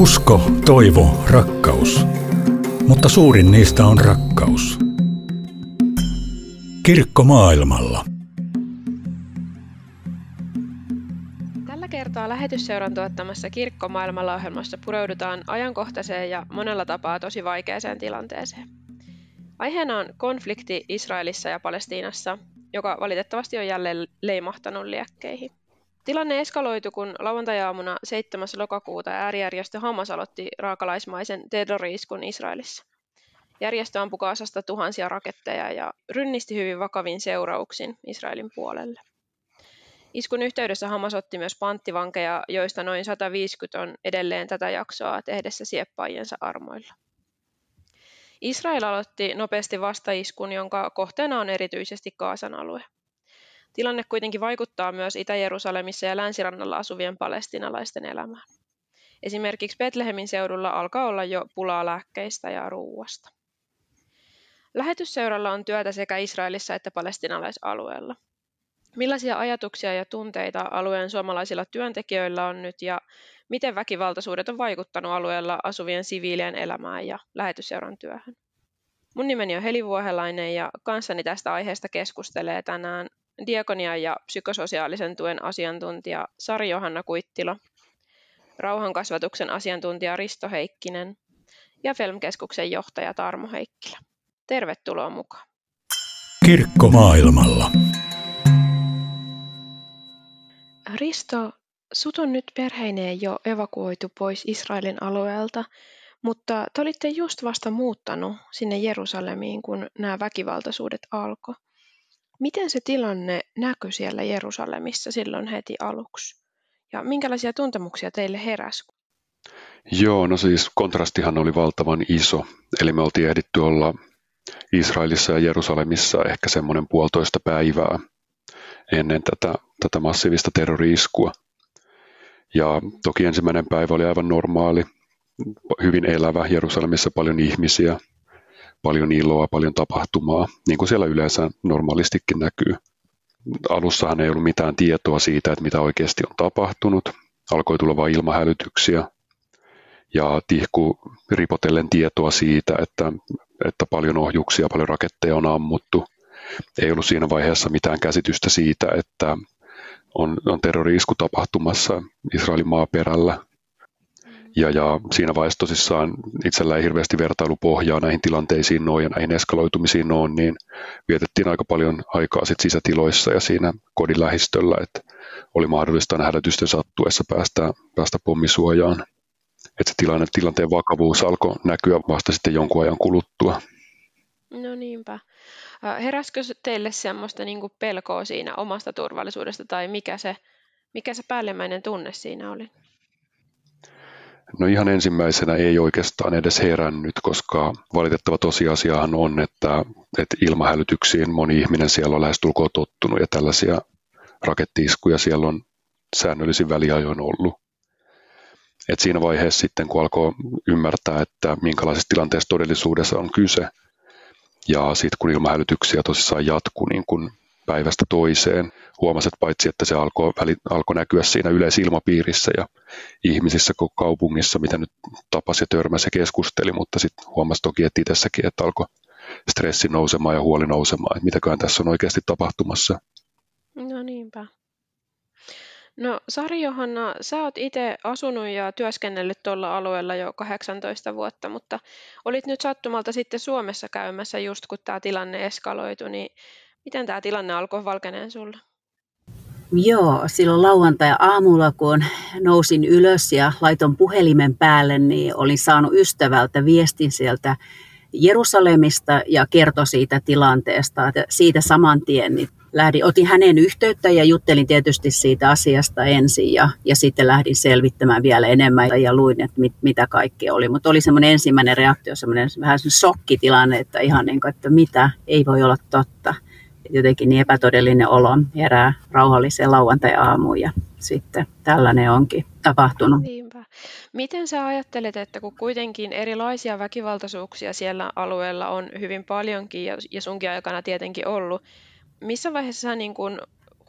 Usko, toivo, rakkaus. Mutta suurin niistä on rakkaus. Kirkko maailmalla. Tällä kertaa lähetysseuran tuottamassa Kirkko maailmalla ohjelmassa pureudutaan ajankohtaiseen ja monella tapaa tosi vaikeaseen tilanteeseen. Aiheena on konflikti Israelissa ja Palestiinassa, joka valitettavasti on jälleen leimahtanut liekkeihin. Tilanne eskaloitui, kun lauantajaamuna 7. lokakuuta äärijärjestö Hamas aloitti raakalaismaisen terroriiskun Israelissa. Järjestö ampui Kaasasta tuhansia raketteja ja rynnisti hyvin vakavin seurauksin Israelin puolelle. Iskun yhteydessä Hamas otti myös panttivankeja, joista noin 150 on edelleen tätä jaksoa tehdessä sieppaajiensa armoilla. Israel aloitti nopeasti vastaiskun, jonka kohteena on erityisesti Kaasan alue. Tilanne kuitenkin vaikuttaa myös Itä-Jerusalemissa ja länsirannalla asuvien palestinalaisten elämään. Esimerkiksi Betlehemin seudulla alkaa olla jo pulaa lääkkeistä ja ruuasta. Lähetysseuralla on työtä sekä Israelissa että palestinalaisalueella. Millaisia ajatuksia ja tunteita alueen suomalaisilla työntekijöillä on nyt ja miten väkivaltaisuudet on vaikuttanut alueella asuvien siviilien elämään ja lähetysseuran työhön? Mun nimeni on Heli Vuohelainen ja kanssani tästä aiheesta keskustelee tänään diakonia ja psykososiaalisen tuen asiantuntija Sari-Johanna Kuittila, rauhankasvatuksen asiantuntija Risto Heikkinen ja Felm-keskuksen johtaja Tarmo Heikkilä. Tervetuloa mukaan. Kirkko maailmalla. Risto, sut on nyt perheineen jo evakuoitu pois Israelin alueelta, mutta te olitte just vasta muuttanut sinne Jerusalemiin, kun nämä väkivaltaisuudet alkoi. Miten se tilanne näkyi siellä Jerusalemissa silloin heti aluksi? Ja minkälaisia tuntemuksia teille heräsi? Joo, no siis kontrastihan oli valtavan iso. Eli me oltiin ehditty olla Israelissa ja Jerusalemissa ehkä semmoinen puolitoista päivää ennen tätä, tätä massiivista terroriiskua. Ja toki ensimmäinen päivä oli aivan normaali, hyvin elävä, Jerusalemissa paljon ihmisiä, paljon iloa, paljon tapahtumaa, niin kuin siellä yleensä normaalistikin näkyy. Alussahan ei ollut mitään tietoa siitä, että mitä oikeasti on tapahtunut. Alkoi tulla vain ilmahälytyksiä ja tihku ripotellen tietoa siitä, että, että paljon ohjuksia, paljon raketteja on ammuttu. Ei ollut siinä vaiheessa mitään käsitystä siitä, että on, on terroriisku tapahtumassa Israelin maaperällä ja, ja siinä vaiheessa tosissaan itsellä ei hirveästi vertailupohjaa näihin tilanteisiin noin ja näihin eskaloitumisiin noin, niin vietettiin aika paljon aikaa sit sisätiloissa ja siinä kodin lähistöllä, että oli mahdollista aina hälytysten sattuessa päästä, päästä pommisuojaan. Että se tilanne, tilanteen vakavuus alkoi näkyä vasta sitten jonkun ajan kuluttua. No niinpä. Heräskö teille semmoista niin pelkoa siinä omasta turvallisuudesta tai mikä se, mikä se päällimmäinen tunne siinä oli? No ihan ensimmäisenä ei oikeastaan edes herännyt, koska valitettava tosiasiahan on, että, että ilmahälytyksiin moni ihminen siellä on lähestulkoon tottunut ja tällaisia rakettiiskuja siellä on säännöllisin väliajoin ollut. Et siinä vaiheessa sitten, kun alkoi ymmärtää, että minkälaisesta tilanteesta todellisuudessa on kyse, ja sitten kun ilmahälytyksiä tosissaan jatkuu niin päivästä toiseen. Huomasi, että paitsi että se alkoi, alkoi näkyä siinä yleisilmapiirissä ja ihmisissä kaupungissa, mitä nyt tapasi ja törmäsi ja keskusteli, mutta sitten huomasi toki, että itsessäkin, että alkoi stressi nousemaan ja huoli nousemaan, että mitäköhän tässä on oikeasti tapahtumassa. No niinpä. No Sari Johanna, sä oot itse asunut ja työskennellyt tuolla alueella jo 18 vuotta, mutta olit nyt sattumalta sitten Suomessa käymässä just kun tämä tilanne eskaloitui, niin Miten tämä tilanne alkoi valkeneen sulla? Joo, silloin lauantai-aamulla, kun nousin ylös ja laiton puhelimen päälle, niin olin saanut ystävältä viestin sieltä Jerusalemista ja kertoi siitä tilanteesta. Että siitä saman tien niin lähdin, otin hänen yhteyttä ja juttelin tietysti siitä asiasta ensin ja, ja sitten lähdin selvittämään vielä enemmän ja luin, että mit, mitä kaikkea oli. Mutta oli semmoinen ensimmäinen reaktio, semmoinen vähän semmoinen shokkitilanne, että ihan niin kuin, että mitä, ei voi olla totta jotenkin niin epätodellinen olo herää rauhalliseen lauantai-aamuun ja sitten tällainen onkin tapahtunut. Niinpä. Miten sä ajattelet, että kun kuitenkin erilaisia väkivaltaisuuksia siellä alueella on hyvin paljonkin ja, sunkin aikana tietenkin ollut, missä vaiheessa sä niin kun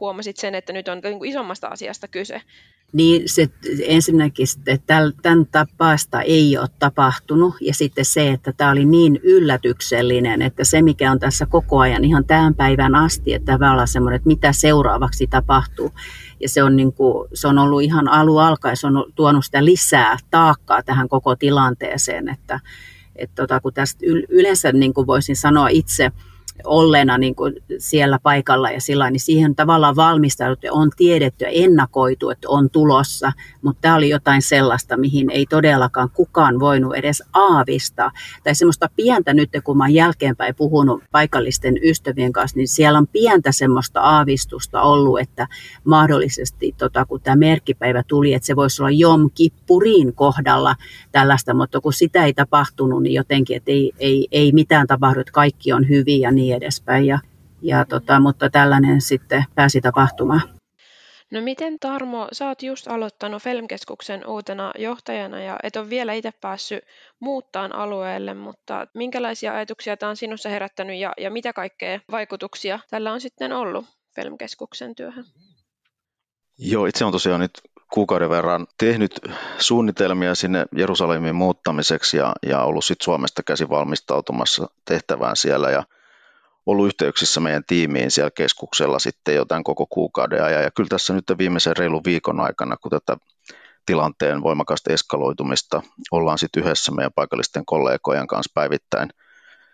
huomasit sen, että nyt on niin isommasta asiasta kyse? Niin se ensinnäkin, että tämän tapaista ei ole tapahtunut ja sitten se, että tämä oli niin yllätyksellinen, että se mikä on tässä koko ajan ihan tämän päivän asti, että tavallaan semmoinen, että mitä seuraavaksi tapahtuu. Ja se on, niin kuin, se on ollut ihan alu alkaen, se on tuonut sitä lisää taakkaa tähän koko tilanteeseen, että, että tota, kun tästä yleensä niin kuin voisin sanoa itse, olleena niin kuin siellä paikalla ja sillä niin siihen tavallaan valmistauduttu ja on tiedetty ja ennakoitu, että on tulossa, mutta tämä oli jotain sellaista, mihin ei todellakaan kukaan voinut edes aavistaa. Tai semmoista pientä nyt, kun mä jälkeenpäin puhunut paikallisten ystävien kanssa, niin siellä on pientä semmoista aavistusta ollut, että mahdollisesti tota, kun tämä merkkipäivä tuli, että se voisi olla Jom Kippurin kohdalla tällaista, mutta kun sitä ei tapahtunut, niin jotenkin, että ei, ei, ei mitään tapahdu, että kaikki on hyvin ja niin niin edespäin. Ja, ja tota, mutta tällainen sitten pääsi tapahtumaan. No miten Tarmo, sä oot just aloittanut Filmkeskuksen uutena johtajana ja et ole vielä itse päässyt muuttaan alueelle, mutta minkälaisia ajatuksia tämä on sinussa herättänyt ja, ja mitä kaikkea vaikutuksia tällä on sitten ollut Filmkeskuksen työhön? Joo, itse on tosiaan nyt kuukauden verran tehnyt suunnitelmia sinne Jerusalemin muuttamiseksi ja, ja ollut sitten Suomesta käsin valmistautumassa tehtävään siellä ja ollut yhteyksissä meidän tiimiin siellä keskuksella sitten jotain koko kuukauden ajan. Ja kyllä tässä nyt viimeisen reilun viikon aikana, kun tätä tilanteen voimakasta eskaloitumista ollaan sitten yhdessä meidän paikallisten kollegojen kanssa päivittäin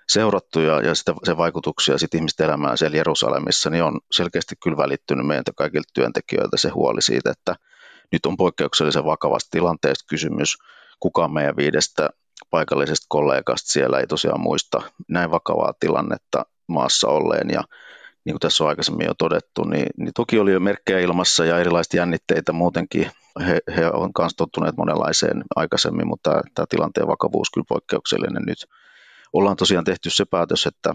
seurattu ja, ja sitä, sen vaikutuksia sitten ihmisten elämään siellä Jerusalemissa, niin on selkeästi kyllä välittynyt meiltä kaikilta työntekijöiltä se huoli siitä, että nyt on poikkeuksellisen vakavasta tilanteesta kysymys. Kukaan meidän viidestä paikallisesta kollegasta siellä ei tosiaan muista näin vakavaa tilannetta maassa olleen ja niin kuin tässä on aikaisemmin jo todettu, niin, niin toki oli jo merkkejä ilmassa ja erilaisia jännitteitä muutenkin. He, he on myös tottuneet monenlaiseen aikaisemmin, mutta tämä tilanteen vakavuus kyllä poikkeuksellinen nyt. Ollaan tosiaan tehty se päätös, että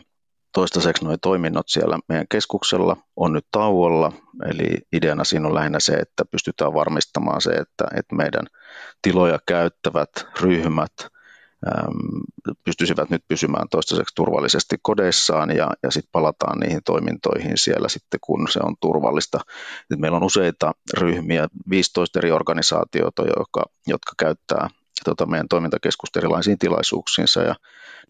toistaiseksi nuo toiminnot siellä meidän keskuksella on nyt tauolla, eli ideana siinä on lähinnä se, että pystytään varmistamaan se, että, että meidän tiloja käyttävät ryhmät – pystyisivät nyt pysymään toistaiseksi turvallisesti kodeissaan ja, ja sitten palataan niihin toimintoihin siellä sitten, kun se on turvallista. Nyt meillä on useita ryhmiä, 15 eri organisaatiota, jotka, jotka käyttää tota, meidän toimintakeskusta erilaisiin tilaisuuksiinsa ja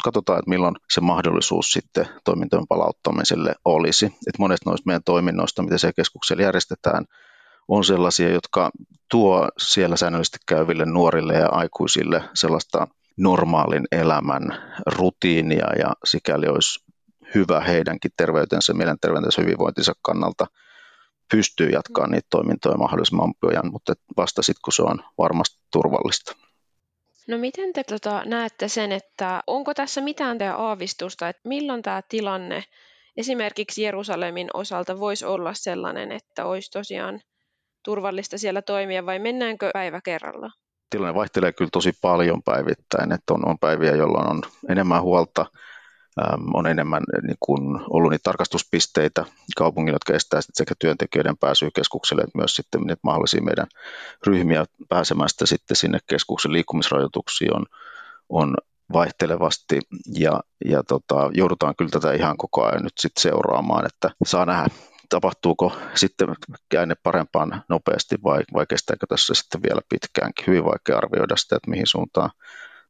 katsotaan, että milloin se mahdollisuus sitten toimintojen palauttamiselle olisi. Et monesta noista meidän toiminnoista, mitä se keskuksella järjestetään, on sellaisia, jotka tuo siellä säännöllisesti käyville nuorille ja aikuisille sellaista normaalin elämän rutiinia ja sikäli olisi hyvä heidänkin terveytensä, mielenterveytensä hyvinvointinsa kannalta pystyy jatkaa niitä toimintoja mahdollisimman pian, mutta vasta sitten kun se on varmasti turvallista. No miten te tota, näette sen, että onko tässä mitään teidän aavistusta, että milloin tämä tilanne esimerkiksi Jerusalemin osalta voisi olla sellainen, että olisi tosiaan turvallista siellä toimia vai mennäänkö päivä kerralla? Tilanne vaihtelee kyllä tosi paljon päivittäin, että on, on päiviä, jolloin on enemmän huolta, äm, on enemmän niin kuin, ollut niitä tarkastuspisteitä kaupungilla, jotka estää sekä työntekijöiden pääsyä keskukselle, että myös sitten niitä mahdollisia meidän ryhmiä pääsemästä sitten sinne keskuksen liikkumisrajoituksiin on, on vaihtelevasti. Ja, ja tota, joudutaan kyllä tätä ihan koko ajan nyt sitten seuraamaan, että saa nähdä, tapahtuuko sitten käänne parempaan nopeasti vai, vai kestääkö tässä sitten vielä pitkäänkin. Hyvin vaikea arvioida sitä, että mihin suuntaan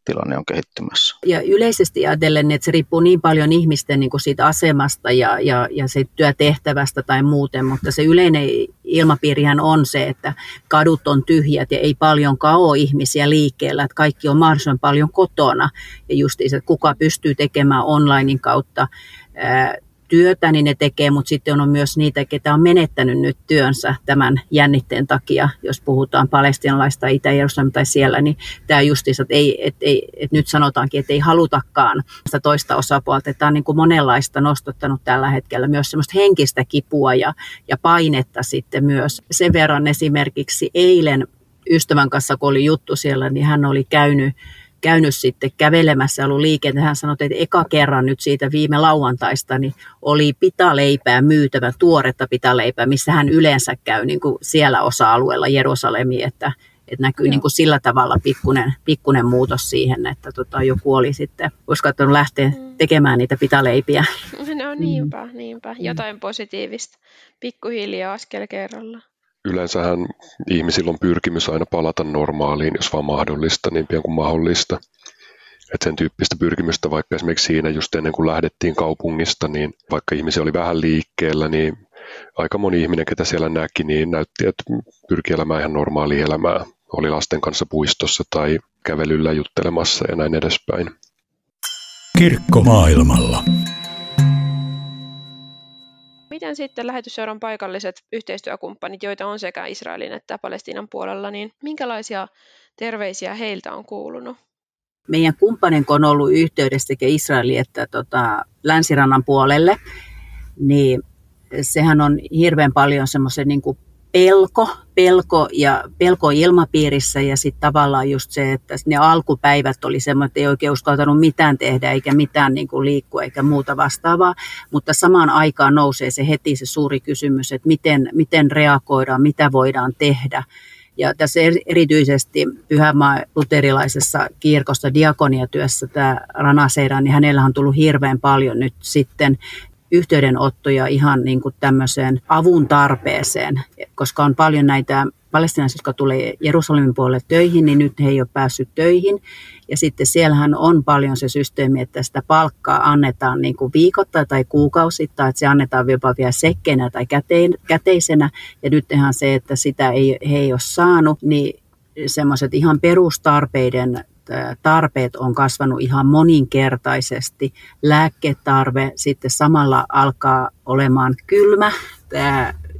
tilanne on kehittymässä. Ja yleisesti ajatellen, että se riippuu niin paljon ihmisten niin kuin siitä asemasta ja, ja, ja se työtehtävästä tai muuten, mutta se yleinen ilmapiirihän on se, että kadut on tyhjät ja ei paljon ole ihmisiä liikkeellä, että kaikki on mahdollisimman paljon kotona ja just että kuka pystyy tekemään onlinein kautta ää, työtä, niin ne tekee, mutta sitten on myös niitä, ketä on menettänyt nyt työnsä tämän jännitteen takia, jos puhutaan palestinalaista itä tai siellä, niin tämä justiinsa, että, ei, että, ei, että nyt sanotaankin, että ei halutakaan sitä toista osapuolta, että tämä on niin kuin monenlaista nostottanut tällä hetkellä myös semmoista henkistä kipua ja, ja painetta sitten myös. Sen verran esimerkiksi eilen ystävän kanssa, kun oli juttu siellä, niin hän oli käynyt käynyt sitten kävelemässä, ollut liikenteen. Hän sanoi, että eka kerran nyt siitä viime lauantaista niin oli pitaleipää myytävä, tuoretta pitaleipää, missä hän yleensä käy niin kuin siellä osa-alueella Jerusalemi, että, että näkyy niin kuin sillä tavalla pikkunen, pikkunen muutos siihen, että tota, joku oli sitten uskaltanut lähteä mm. tekemään niitä pitaleipiä. No niinpä, niinpä. Jotain positiivista. Pikkuhiljaa askel kerralla yleensähän ihmisillä on pyrkimys aina palata normaaliin, jos vaan mahdollista, niin pian kuin mahdollista. Että sen tyyppistä pyrkimystä vaikka esimerkiksi siinä just ennen kuin lähdettiin kaupungista, niin vaikka ihmisiä oli vähän liikkeellä, niin aika moni ihminen, ketä siellä näki, niin näytti, että pyrki elämään ihan normaalia elämää. Oli lasten kanssa puistossa tai kävelyllä juttelemassa ja näin edespäin. Kirkko maailmalla. Miten sitten lähetysseuran paikalliset yhteistyökumppanit, joita on sekä Israelin että Palestiinan puolella, niin minkälaisia terveisiä heiltä on kuulunut? Meidän kumppanin on ollut yhteydessä sekä Israelin että tota, länsirannan puolelle, niin sehän on hirveän paljon semmoisen niin pelko, pelko ja pelko ilmapiirissä ja sitten tavallaan just se, että ne alkupäivät oli semmoinen, että ei oikein uskaltanut mitään tehdä eikä mitään niin kuin liikkua eikä muuta vastaavaa, mutta samaan aikaan nousee se heti se suuri kysymys, että miten, miten reagoidaan, mitä voidaan tehdä. Ja tässä erityisesti Pyhämaa luterilaisessa kirkossa diakoniatyössä tämä Rana Seidan, niin hänellä on tullut hirveän paljon nyt sitten yhteydenottoja ihan niin kuin tämmöiseen avun tarpeeseen, koska on paljon näitä palestinaisia, jotka tulee Jerusalemin puolelle töihin, niin nyt he ei ole päässyt töihin. Ja sitten siellähän on paljon se systeemi, että sitä palkkaa annetaan niin kuin viikoittain tai kuukausittain, että se annetaan jopa vielä sekkeinä tai käteisenä. Ja nyt ihan se, että sitä ei, he ei ole saanut, niin semmoiset ihan perustarpeiden tarpeet on kasvanut ihan moninkertaisesti. Lääketarve sitten samalla alkaa olemaan kylmä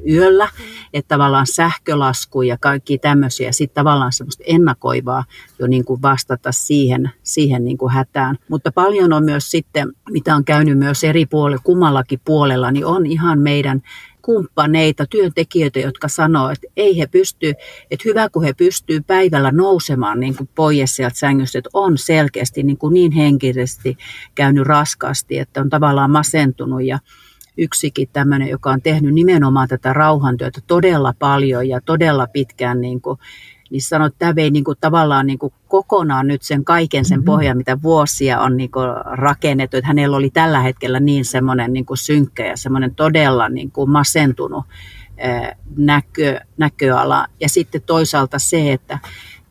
yöllä, että tavallaan sähkölasku ja kaikki tämmöisiä, sitten tavallaan semmoista ennakoivaa jo niin kuin vastata siihen, siihen niin kuin hätään. Mutta paljon on myös sitten, mitä on käynyt myös eri puolilla, kummallakin puolella, niin on ihan meidän kumppaneita, työntekijöitä, jotka sanoo, että ei he pysty, että hyvä kun he pystyy päivällä nousemaan niin kuin pois sieltä sängystä, että on selkeästi niin, kuin niin henkisesti käynyt raskaasti, että on tavallaan masentunut. Ja yksikin tämmöinen, joka on tehnyt nimenomaan tätä rauhantyötä todella paljon ja todella pitkään niin kuin niin sanoi, että tämä vei niin kuin tavallaan niin kuin kokonaan nyt sen kaiken sen mm-hmm. pohjan, mitä vuosia on niin kuin rakennettu. Että hänellä oli tällä hetkellä niin semmoinen niin kuin synkkä ja semmoinen todella niin kuin masentunut näkö, näköala. Ja sitten toisaalta se, että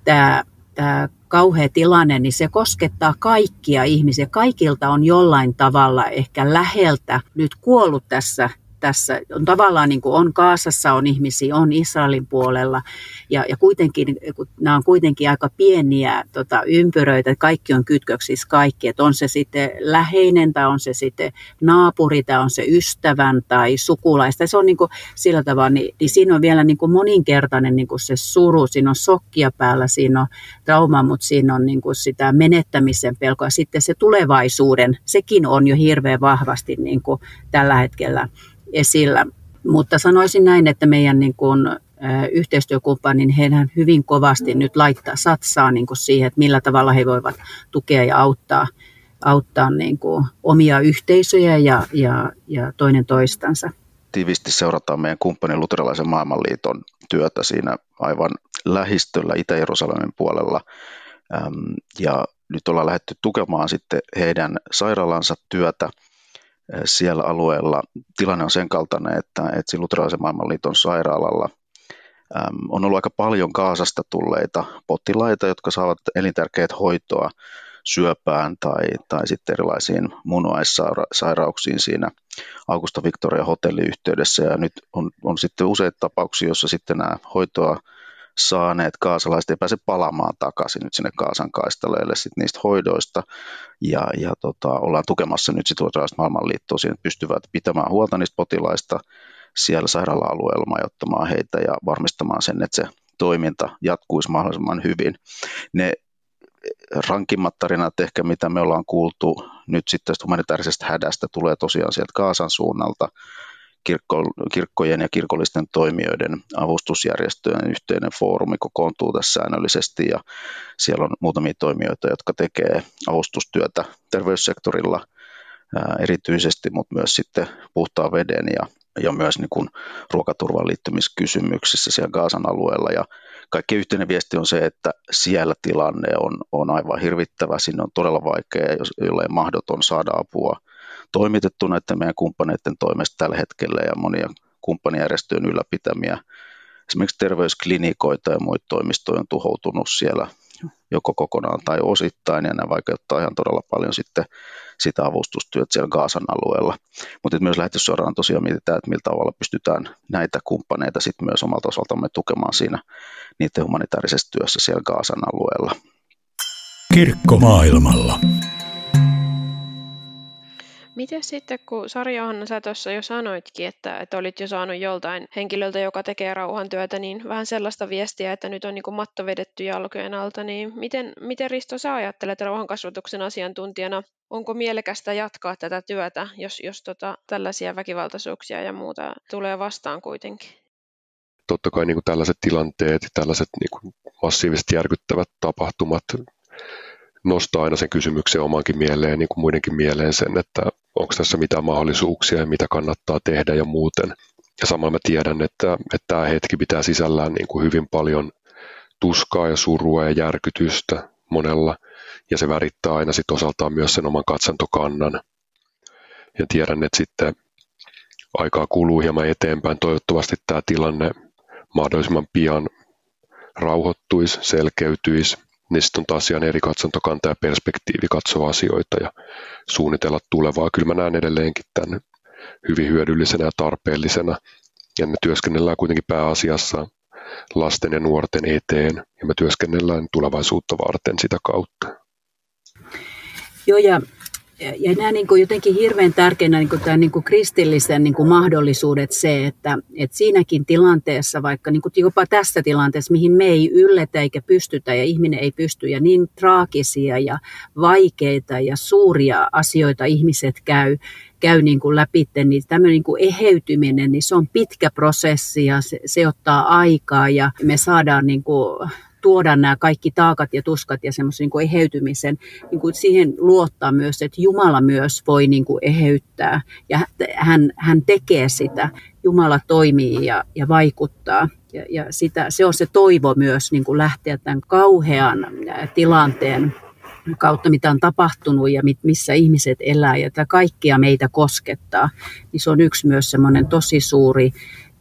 tämä, tämä kauhea tilanne, niin se koskettaa kaikkia ihmisiä. Kaikilta on jollain tavalla ehkä läheltä nyt kuollut tässä tässä on tavallaan niin kuin on Kaasassa on ihmisiä, on Israelin puolella. Ja, ja kuitenkin, nämä on kuitenkin aika pieniä tota, ympyröitä, kaikki on kytköksissä kaikki, että on se sitten läheinen tai on se sitten naapuri tai on se ystävän tai sukulaista, se on niin kuin sillä tavalla, niin, niin siinä on vielä niin kuin moninkertainen niin kuin se suru, siinä on sokkia päällä, siinä on trauma, mutta siinä on niin kuin sitä menettämisen pelkoa, sitten se tulevaisuuden, sekin on jo hirveän vahvasti niin kuin tällä hetkellä esillä. Mutta sanoisin näin, että meidän niin kuin, yhteistyökumppanin heidän hyvin kovasti nyt laittaa, satsaa niin kuin siihen, että millä tavalla he voivat tukea ja auttaa, auttaa niin kuin omia yhteisöjä ja, ja, ja toinen toistansa. Tiivisti seurataan meidän kumppanin luterilaisen maailmanliiton työtä siinä aivan lähistöllä Itä-Jerusalemin puolella. Ja nyt ollaan lähdetty tukemaan sitten heidän sairaalansa työtä – siellä alueella. Tilanne on sen kaltainen, että, että luterilaisen maailmanliiton sairaalalla on ollut aika paljon Kaasasta tulleita potilaita, jotka saavat elintärkeät hoitoa syöpään tai, tai sitten erilaisiin munuaissairauksiin siinä Augusta Victoria hotelliyhteydessä. Ja nyt on, on sitten useita tapauksia, joissa sitten nämä hoitoa saaneet kaasalaiset ei pääse palaamaan takaisin nyt sinne Kaasan kaistaleelle sit niistä hoidoista. Ja, ja tota, ollaan tukemassa nyt sitten maailmanliittoa siihen, että pystyvät pitämään huolta niistä potilaista siellä sairaala-alueella majoittamaan heitä ja varmistamaan sen, että se toiminta jatkuisi mahdollisimman hyvin. Ne rankimmat tarinat ehkä, mitä me ollaan kuultu nyt sitten tästä humanitaarisesta hädästä, tulee tosiaan sieltä Kaasan suunnalta kirkko, kirkkojen ja kirkollisten toimijoiden avustusjärjestöjen yhteinen foorumi kokoontuu tässä säännöllisesti ja siellä on muutamia toimijoita, jotka tekee avustustyötä terveyssektorilla erityisesti, mutta myös sitten puhtaan veden ja, ja myös niin kuin ruokaturvan liittymiskysymyksissä siellä Gaasan alueella ja kaikki yhteinen viesti on se, että siellä tilanne on, on aivan hirvittävä. Sinne on todella vaikea, jos, jollei mahdoton saada apua toimitettu näiden meidän kumppaneiden toimesta tällä hetkellä ja monia kumppanijärjestöjen ylläpitämiä esimerkiksi terveysklinikoita ja muita toimistoja on tuhoutunut siellä joko kokonaan tai osittain, ja ne vaikeuttaa ihan todella paljon sitten sitä avustustyötä siellä Gaasan alueella. Mutta myös lähetyssuoraan tosiaan mietitään, että millä tavalla pystytään näitä kumppaneita sitten myös omalta osaltamme tukemaan siinä niiden humanitaarisessa työssä siellä Gaasan alueella. Kirkko maailmalla. Miten sitten, kun Sari Johanna, sä tuossa jo sanoitkin, että, että olit jo saanut joltain henkilöltä, joka tekee rauhantyötä, niin vähän sellaista viestiä, että nyt on niin kuin matto vedetty jalkojen alta, niin miten, miten Risto sä ajattelet rauhankasvatuksen asiantuntijana, onko mielekästä jatkaa tätä työtä, jos, jos tota, tällaisia väkivaltaisuuksia ja muuta tulee vastaan kuitenkin? Totta kai niin kuin tällaiset tilanteet, tällaiset niin kuin massiivisesti järkyttävät tapahtumat nostaa aina sen kysymyksen omankin mieleen, niin kuin muidenkin mieleen sen, että onko tässä mitään mahdollisuuksia ja mitä kannattaa tehdä ja muuten. Ja samalla mä tiedän, että, että tämä hetki pitää sisällään niin kuin hyvin paljon tuskaa ja surua ja järkytystä monella, ja se värittää aina sit osaltaan myös sen oman katsantokannan. Ja tiedän, että sitten aikaa kuluu hieman eteenpäin. Toivottavasti tämä tilanne mahdollisimman pian rauhoittuisi, selkeytyisi niin sitten on taas ihan eri katsontokanta ja perspektiivi katsoa asioita ja suunnitella tulevaa. Kyllä mä näen edelleenkin tämän hyvin hyödyllisenä ja tarpeellisena. Ja me työskennellään kuitenkin pääasiassa lasten ja nuorten eteen ja me työskennellään tulevaisuutta varten sitä kautta. Joo ja ja nämä niin kuin jotenkin hirveän tärkeänä niin kuin tämä niin kuin kristillisen niin kuin mahdollisuudet se, että, että siinäkin tilanteessa, vaikka niin kuin jopa tässä tilanteessa, mihin me ei ylletä eikä pystytä ja ihminen ei pysty ja niin traagisia ja vaikeita ja suuria asioita ihmiset käy, käy niin kuin läpi, niin tämmöinen niin kuin eheytyminen, niin se on pitkä prosessi ja se, se ottaa aikaa ja me saadaan niin kuin tuoda nämä kaikki taakat ja tuskat ja semmoisen niin eheytymisen, niin kuin siihen luottaa myös, että Jumala myös voi niin kuin eheyttää ja hän, hän tekee sitä. Jumala toimii ja, ja vaikuttaa. Ja, ja sitä, se on se toivo myös niin kuin lähteä tämän kauhean tilanteen kautta, mitä on tapahtunut ja missä ihmiset elää ja tämä kaikkia meitä koskettaa, niin se on yksi myös semmoinen tosi suuri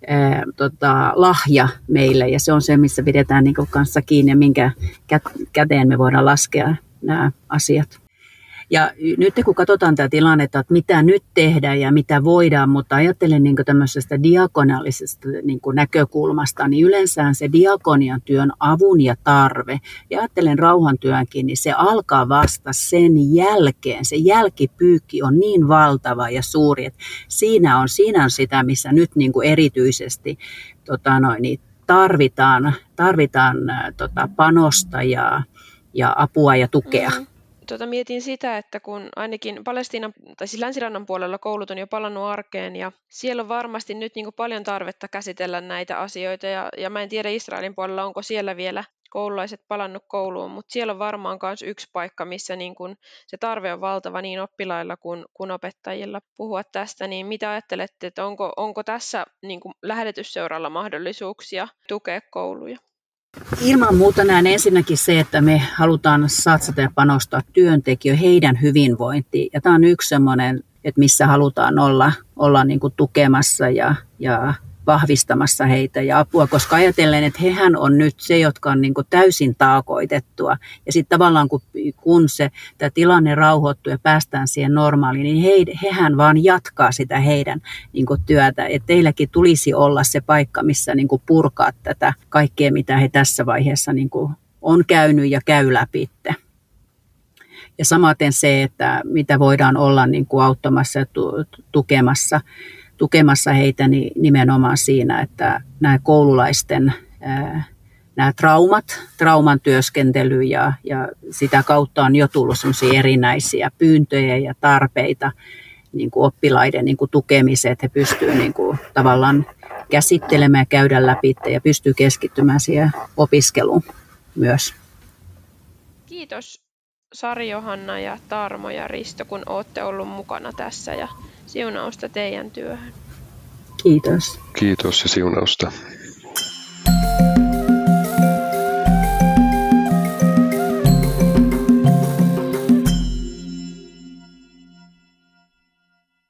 ää, tota, lahja meille ja se on se, missä pidetään niin kanssa kiinni ja minkä käteen me voidaan laskea nämä asiat. Ja nyt kun katsotaan tätä tilannetta, että mitä nyt tehdään ja mitä voidaan, mutta ajattelen niin tämmöisestä diakonallisesta niin näkökulmasta, niin yleensä se diakonian työn avun ja tarve, ja ajattelen rauhantyönkin, niin se alkaa vasta sen jälkeen. Se jälkipyykki on niin valtava ja suuri, että siinä on, siinä on sitä, missä nyt niin erityisesti tota noin, niin tarvitaan, tarvitaan tota, panosta ja, ja apua ja tukea. Mm-hmm tuota, mietin sitä, että kun ainakin Palestiinan, tai siis länsirannan puolella koulut on jo palannut arkeen ja siellä on varmasti nyt niin paljon tarvetta käsitellä näitä asioita ja, ja mä en tiedä Israelin puolella, onko siellä vielä koululaiset palannut kouluun, mutta siellä on varmaan myös yksi paikka, missä niin kun se tarve on valtava niin oppilailla kuin, kuin opettajilla puhua tästä, niin mitä ajattelette, että onko, onko tässä niin lähetysseuralla mahdollisuuksia tukea kouluja? Ilman muuta näen ensinnäkin se, että me halutaan satsata ja panostaa työntekijöihin, heidän hyvinvointiin. Ja tämä on yksi semmoinen, että missä halutaan olla, olla niin kuin tukemassa ja, ja vahvistamassa heitä ja apua, koska ajatellen, että hehän on nyt se, jotka on niin kuin täysin taakoitettua. Ja sitten tavallaan kun, kun se tämä tilanne rauhoittuu ja päästään siihen normaaliin, niin he, hehän vaan jatkaa sitä heidän niin kuin työtä. Että teilläkin tulisi olla se paikka, missä niin kuin purkaa tätä kaikkea, mitä he tässä vaiheessa niin kuin on käynyt ja käy läpi. Ja samaten se, että mitä voidaan olla niin kuin auttamassa ja tukemassa tukemassa heitä niin nimenomaan siinä, että nämä koululaisten nämä traumat, trauman työskentely ja, ja sitä kautta on jo tullut erinäisiä pyyntöjä ja tarpeita niin kuin oppilaiden niin kuin tukemiseen, että he pystyvät niin kuin, tavallaan käsittelemään ja käydä läpi ja pystyy keskittymään siihen opiskeluun myös. Kiitos Sari Johanna ja Tarmo ja Risto, kun olette ollut mukana tässä ja Siunausta teidän työhön. Kiitos. Kiitos ja siunausta. thank you